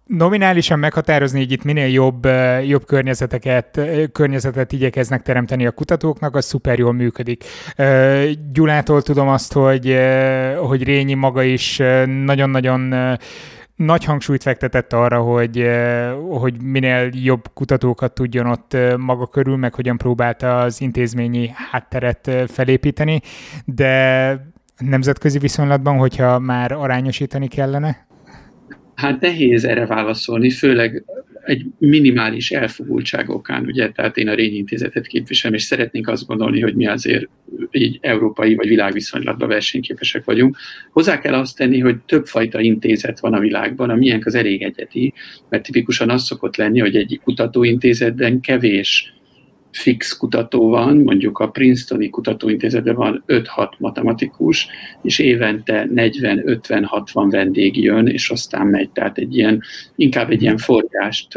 A: nominálisan meghatározni, hogy itt minél jobb, jobb környezeteket, környezetet igyekeznek teremteni a kutatóknak, az szuper jól működik. Gyulától tudom azt, hogy, hogy Rényi maga is nagyon-nagyon nagy hangsúlyt fektetett arra, hogy, hogy minél jobb kutatókat tudjon ott maga körül, meg hogyan próbálta az intézményi hátteret felépíteni, de nemzetközi viszonylatban, hogyha már arányosítani kellene?
C: Hát nehéz erre válaszolni, főleg egy minimális elfogultság okán, ugye, tehát én a Rényi Intézetet képviselem, és szeretnénk azt gondolni, hogy mi azért így európai vagy világviszonylatban versenyképesek vagyunk. Hozzá kell azt tenni, hogy többfajta intézet van a világban, a miénk az elég egyeti, mert tipikusan az szokott lenni, hogy egy kutatóintézetben kevés fix kutató van, mondjuk a Princetoni Kutatóintézetben van 5-6 matematikus, és évente 40-50-60 vendég jön, és aztán megy. Tehát egy ilyen, inkább egy ilyen forgást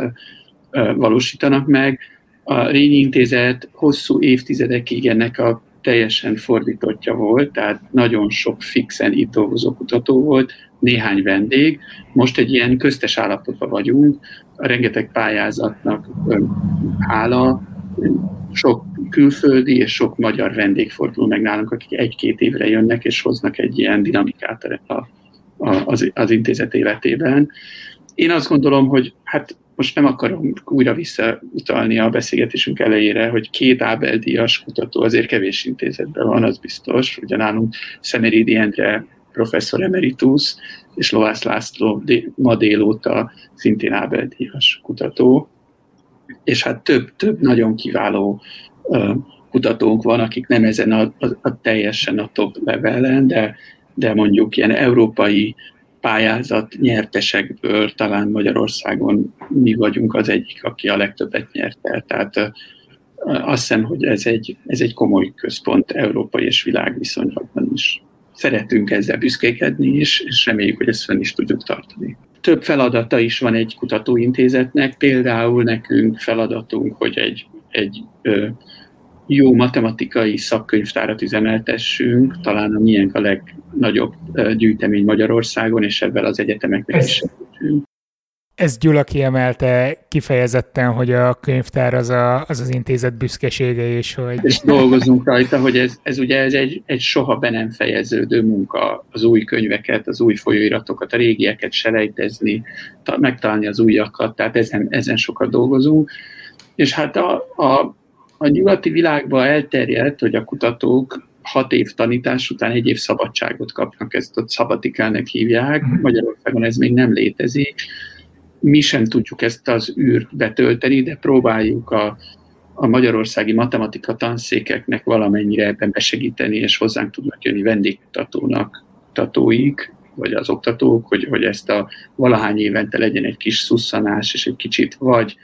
C: valósítanak meg. A Rényi Intézet hosszú évtizedekig ennek a teljesen fordítottja volt, tehát nagyon sok fixen itt dolgozó kutató volt, néhány vendég. Most egy ilyen köztes állapotban vagyunk, rengeteg pályázatnak hála, sok külföldi és sok magyar vendég fordul meg nálunk, akik egy-két évre jönnek és hoznak egy ilyen dinamikát a, a, az, az intézet életében. Én azt gondolom, hogy hát most nem akarom újra visszautalni a beszélgetésünk elejére, hogy két Ábel-díjas kutató azért kevés intézetben van, az biztos. Ugye nálunk Szemerédi Endre professzor emeritus, és Lovász László ma délóta szintén Ábel-díjas kutató, és hát több, több nagyon kiváló kutatónk van, akik nem ezen a, a, a teljesen a top levelen, de, de mondjuk ilyen európai pályázat nyertesekből talán Magyarországon mi vagyunk az egyik, aki a legtöbbet nyert el. Tehát azt hiszem, hogy ez egy, ez egy komoly központ európai és világviszonylatban is. Szeretünk ezzel büszkékedni, és, és reméljük, hogy ezt fenn is tudjuk tartani. Több feladata is van egy kutatóintézetnek, például nekünk feladatunk, hogy egy, egy ö, jó matematikai szakkönyvtárat üzemeltessünk, talán a miénk a legnagyobb gyűjtemény Magyarországon, és ebben az egyetemeknek is segítünk.
A: Ez Gyula kiemelte kifejezetten, hogy a könyvtár az a, az, az intézet büszkesége, és hogy...
C: És dolgozunk rajta, hogy ez, ez ugye ez egy, egy soha be nem fejeződő munka, az új könyveket, az új folyóiratokat, a régieket selejtezni, ta, megtalálni az újakat, tehát ezen, ezen sokat dolgozunk. És hát a, a, a nyugati világban elterjedt, hogy a kutatók hat év tanítás után egy év szabadságot kapnak, ezt a szabatikának hívják. Mhm. Magyarországon ez még nem létezik mi sem tudjuk ezt az űrt betölteni, de próbáljuk a, a magyarországi matematika tanszékeknek valamennyire ebben besegíteni, és hozzánk tudnak jönni vendégkutatónak, tatóik, vagy az oktatók, hogy, hogy ezt a valahány évente legyen egy kis szusszanás, és egy kicsit vagy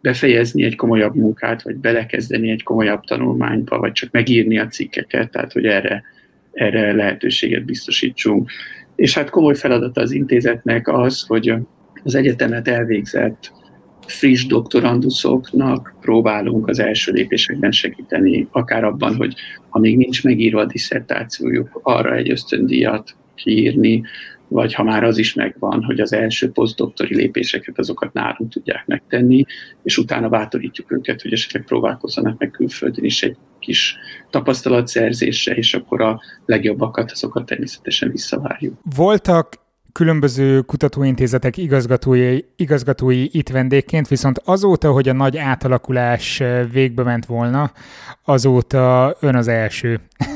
C: befejezni egy komolyabb munkát, vagy belekezdeni egy komolyabb tanulmányba, vagy csak megírni a cikkeket, tehát hogy erre, erre lehetőséget biztosítsunk. És hát komoly feladata az intézetnek az, hogy az egyetemet elvégzett friss doktoranduszoknak próbálunk az első lépésekben segíteni, akár abban, hogy ha még nincs megírva a diszertációjuk, arra egy ösztöndíjat kiírni, vagy ha már az is megvan, hogy az első posztdoktori lépéseket azokat nálunk tudják megtenni, és utána bátorítjuk őket, hogy esetleg próbálkozzanak meg külföldön is egy kis tapasztalatszerzésre, és akkor a legjobbakat azokat természetesen visszavárjuk.
A: Voltak különböző kutatóintézetek igazgatói, igazgatói itt vendégként, viszont azóta, hogy a nagy átalakulás végbe ment volna, azóta ön az első.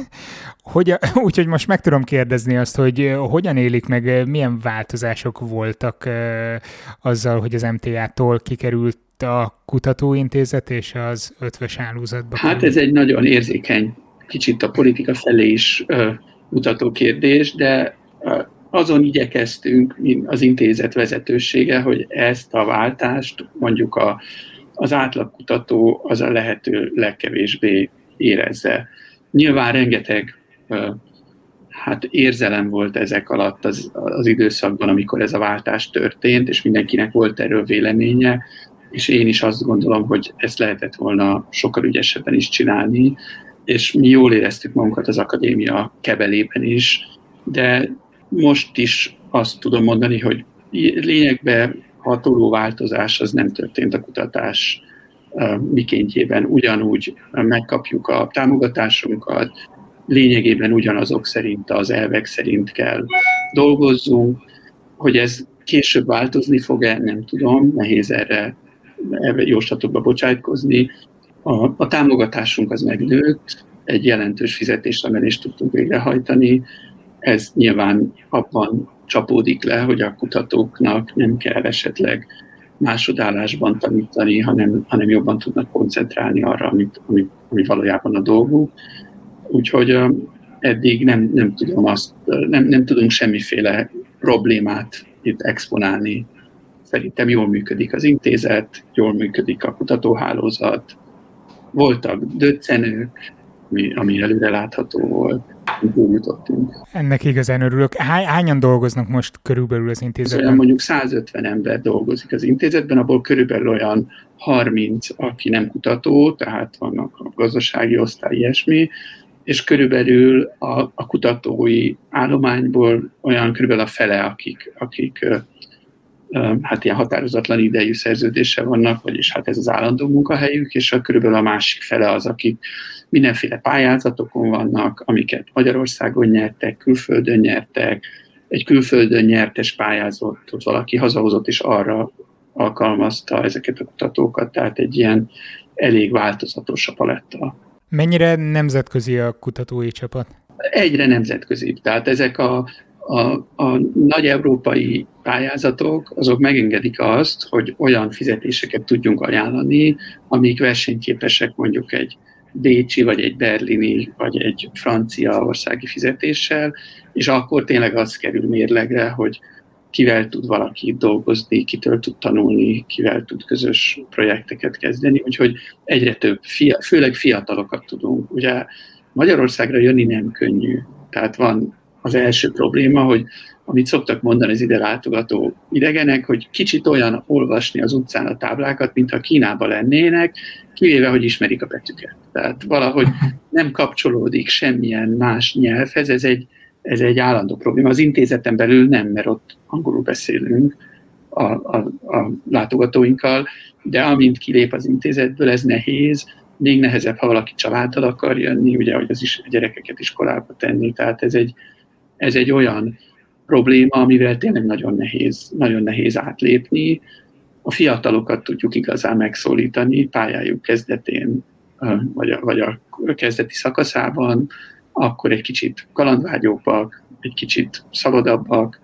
A: Hogy, úgyhogy most meg tudom kérdezni azt, hogy hogyan élik meg, milyen változások voltak azzal, hogy az MTA-tól kikerült a kutatóintézet és az ötves hálózatba?
C: Hát ez egy nagyon érzékeny, kicsit a politika felé is mutató kérdés, de azon igyekeztünk az intézet vezetősége, hogy ezt a váltást mondjuk a, az átlagkutató az a lehető legkevésbé érezze. Nyilván rengeteg hát érzelem volt ezek alatt az, az időszakban, amikor ez a váltás történt, és mindenkinek volt erről véleménye, és én is azt gondolom, hogy ezt lehetett volna sokkal ügyesebben is csinálni, és mi jól éreztük magunkat az akadémia kebelében is, de most is azt tudom mondani, hogy lényegben hatoló változás az nem történt a kutatás mikéntjében. Ugyanúgy megkapjuk a támogatásunkat, lényegében ugyanazok szerint, az elvek szerint kell dolgozzunk. Hogy ez később változni fog-e, nem tudom, nehéz erre, jóslatokba bocsájtkozni. A, a támogatásunk az megnőtt, egy jelentős fizetésemelést tudtunk végrehajtani, ez nyilván abban csapódik le, hogy a kutatóknak nem kell esetleg másodállásban tanítani, hanem, hanem jobban tudnak koncentrálni arra, amit, ami, ami valójában a dolguk. Úgyhogy eddig nem, nem tudom azt, nem, nem tudunk semmiféle problémát itt exponálni. Szerintem jól működik az intézet, jól működik a kutatóhálózat, voltak döccenők, ami, ami előre látható
A: jutottunk. Ennek igazán örülök. Hány, hányan dolgoznak most körülbelül az intézetben?
C: olyan mondjuk 150 ember dolgozik az intézetben, abból körülbelül olyan 30, aki nem kutató, tehát vannak a gazdasági osztály, ilyesmi, és körülbelül a, a kutatói állományból olyan körülbelül a fele, akik, akik hát ilyen határozatlan idejű szerződése vannak, vagyis hát ez az állandó munkahelyük, és a körülbelül a másik fele az, akik mindenféle pályázatokon vannak, amiket Magyarországon nyertek, külföldön nyertek, egy külföldön nyertes pályázatot valaki hazahozott, és arra alkalmazta ezeket a kutatókat, tehát egy ilyen elég változatos a paletta.
A: Mennyire nemzetközi a kutatói csapat?
C: Egyre nemzetközi. Tehát ezek a a, a nagy európai pályázatok azok megengedik azt, hogy olyan fizetéseket tudjunk ajánlani, amik versenyképesek mondjuk egy bécsi, vagy egy berlini, vagy egy francia országi fizetéssel, és akkor tényleg az kerül mérlegre, hogy kivel tud valaki dolgozni, kitől tud tanulni, kivel tud közös projekteket kezdeni, úgyhogy egyre több, fia, főleg fiatalokat tudunk. Ugye Magyarországra jönni nem könnyű, tehát van az első probléma, hogy amit szoktak mondani az ide látogató idegenek, hogy kicsit olyan olvasni az utcán a táblákat, mintha Kínába lennének, kivéve, hogy ismerik a betűket. Tehát valahogy nem kapcsolódik semmilyen más nyelvhez, ez egy, ez egy állandó probléma. Az intézeten belül nem, mert ott angolul beszélünk a, a, a látogatóinkkal, de amint kilép az intézetből, ez nehéz, még nehezebb, ha valaki családdal akar jönni, ugye, hogy az is a gyerekeket iskolába tenni, tehát ez egy, ez egy olyan probléma, amivel tényleg nagyon nehéz, nagyon nehéz átlépni. A fiatalokat tudjuk igazán megszólítani pályájuk kezdetén, vagy a, vagy a kezdeti szakaszában, akkor egy kicsit kalandvágyóbbak, egy kicsit szabadabbak,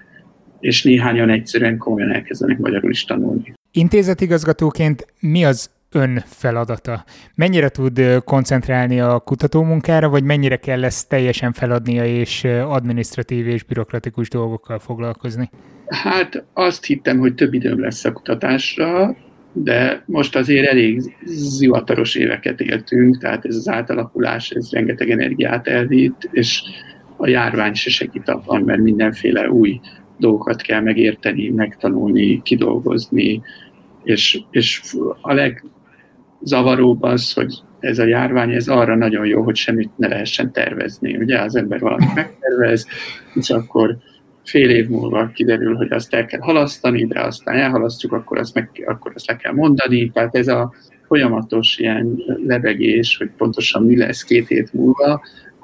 C: és néhányan egyszerűen komolyan elkezdenek magyarul is tanulni.
A: Intézetigazgatóként mi az ön feladata? Mennyire tud koncentrálni a kutatómunkára, vagy mennyire kell ezt teljesen feladnia és administratív és bürokratikus dolgokkal foglalkozni?
C: Hát azt hittem, hogy több időm lesz a kutatásra, de most azért elég zivataros éveket éltünk, tehát ez az átalakulás, ez rengeteg energiát elvitt, és a járvány se segít abban, mert mindenféle új dolgokat kell megérteni, megtanulni, kidolgozni, és, és a leg, zavaróbb az, hogy ez a járvány, ez arra nagyon jó, hogy semmit ne lehessen tervezni. Ugye az ember valamit megtervez, és akkor fél év múlva kiderül, hogy azt el kell halasztani, de aztán elhalasztjuk, akkor azt, meg, akkor azt le kell mondani. Tehát ez a folyamatos ilyen lebegés, hogy pontosan mi lesz két hét múlva,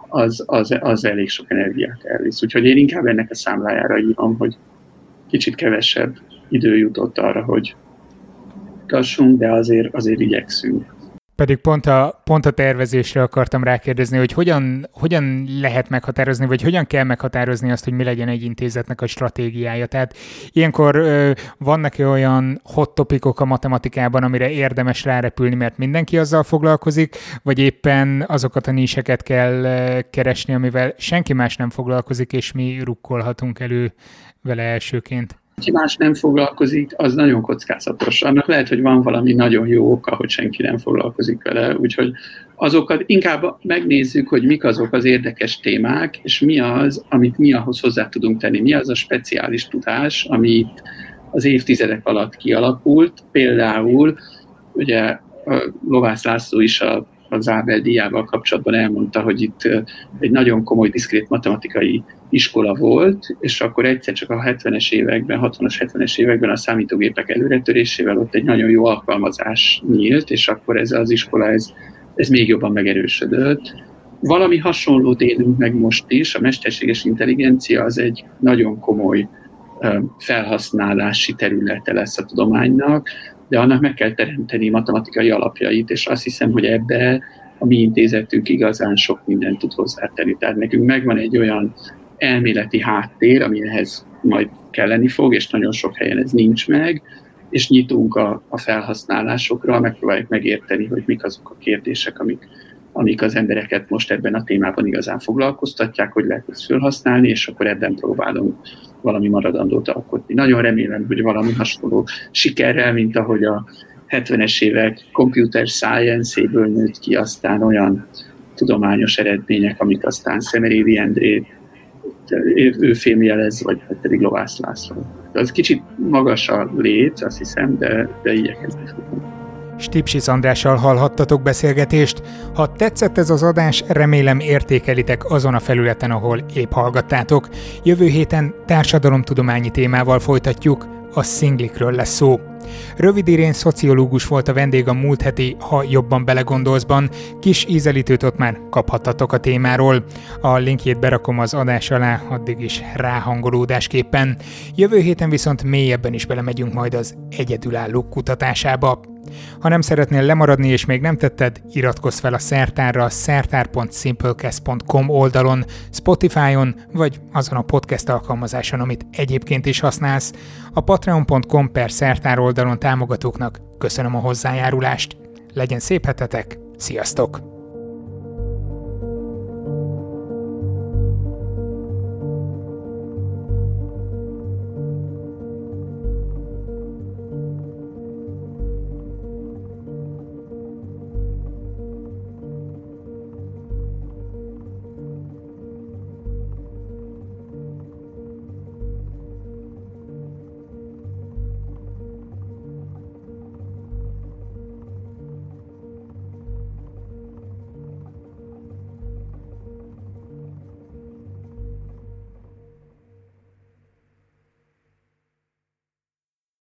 C: az, az, az elég sok energiát elvisz. Úgyhogy én inkább ennek a számlájára írom, hogy kicsit kevesebb idő jutott arra, hogy tassunk, de azért, azért igyekszünk.
A: Pedig pont a, pont a tervezésre akartam rákérdezni, hogy hogyan, hogyan lehet meghatározni, vagy hogyan kell meghatározni azt, hogy mi legyen egy intézetnek a stratégiája. Tehát ilyenkor ö, vannak-e olyan hot topikok a matematikában, amire érdemes rárepülni, mert mindenki azzal foglalkozik, vagy éppen azokat a níseket kell keresni, amivel senki más nem foglalkozik, és mi rukkolhatunk elő vele elsőként?
C: Ki más nem foglalkozik, az nagyon kockázatos. Annak lehet, hogy van valami nagyon jó oka, hogy senki nem foglalkozik vele, úgyhogy azokat inkább megnézzük, hogy mik azok az érdekes témák, és mi az, amit mi ahhoz hozzá tudunk tenni, mi az a speciális tudás, amit az évtizedek alatt kialakult. Például, ugye Lovász László is a az Ábel díjával kapcsolatban elmondta, hogy itt egy nagyon komoly, diszkrét matematikai iskola volt, és akkor egyszer csak a 70-es években, 60-as, 70-es években a számítógépek előretörésével ott egy nagyon jó alkalmazás nyílt, és akkor ez az iskola, ez, ez még jobban megerősödött. Valami hasonlót élünk meg most is, a mesterséges intelligencia az egy nagyon komoly felhasználási területe lesz a tudománynak, de annak meg kell teremteni matematikai alapjait, és azt hiszem, hogy ebbe a mi intézetünk igazán sok mindent tud hozzátenni. Tehát nekünk megvan egy olyan elméleti háttér, ami ehhez majd kelleni fog, és nagyon sok helyen ez nincs meg, és nyitunk a, a felhasználásokra, megpróbáljuk megérteni, hogy mik azok a kérdések, amik, amik az embereket most ebben a témában igazán foglalkoztatják, hogy lehet ezt felhasználni, és akkor ebben próbálunk valami maradandót alkotni. Nagyon remélem, hogy valami hasonló sikerrel, mint ahogy a 70-es évek computer science-éből nőtt ki aztán olyan tudományos eredmények, amik aztán Szemerévi Endré ő fémjelez, vagy pedig Lovász László. Az kicsit magas a lét, azt hiszem, de, de igyekezni fogunk.
A: Stipsis Andrással hallhattatok beszélgetést. Ha tetszett ez az adás, remélem értékelitek azon a felületen, ahol épp hallgattátok. Jövő héten társadalomtudományi témával folytatjuk, a szinglikről lesz szó. Rövid Irén szociológus volt a vendég a múlt heti Ha jobban belegondolszban, kis ízelítőt ott már kaphattatok a témáról. A linkjét berakom az adás alá, addig is ráhangolódásképpen. Jövő héten viszont mélyebben is belemegyünk majd az egyedülálló kutatásába. Ha nem szeretnél lemaradni és még nem tetted, iratkozz fel a szertárra szertár.simplecast.com oldalon, Spotify-on vagy azon a podcast alkalmazáson, amit egyébként is használsz. A patreon.com per szertár oldalon támogatóknak köszönöm a hozzájárulást. Legyen szép hetetek, sziasztok!